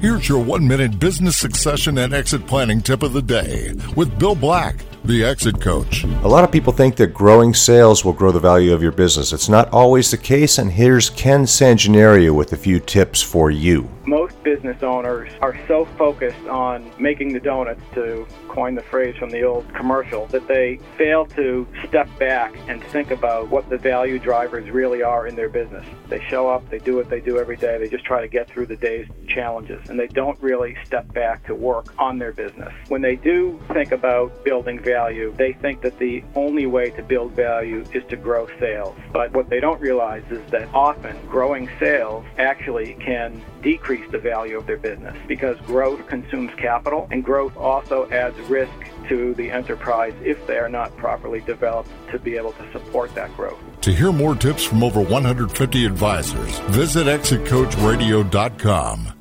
Here's your one minute business succession and exit planning tip of the day with Bill Black, the exit coach. A lot of people think that growing sales will grow the value of your business. It's not always the case, and here's Ken Sanginario with a few tips for you. Most business owners are so focused on making the donuts, to coin the phrase from the old commercial, that they fail to step back and think about what the value drivers really are in their business. They show up, they do what they do every day, they just try to get through the day's challenges, and they don't really step back to work on their business. When they do think about building value, they think that the only way to build value is to grow sales. But what they don't realize is that often growing sales actually can decrease the value of their business because growth consumes capital and growth also adds risk to the enterprise if they are not properly developed to be able to support that growth. To hear more tips from over 150 advisors, visit exitcoachradio.com.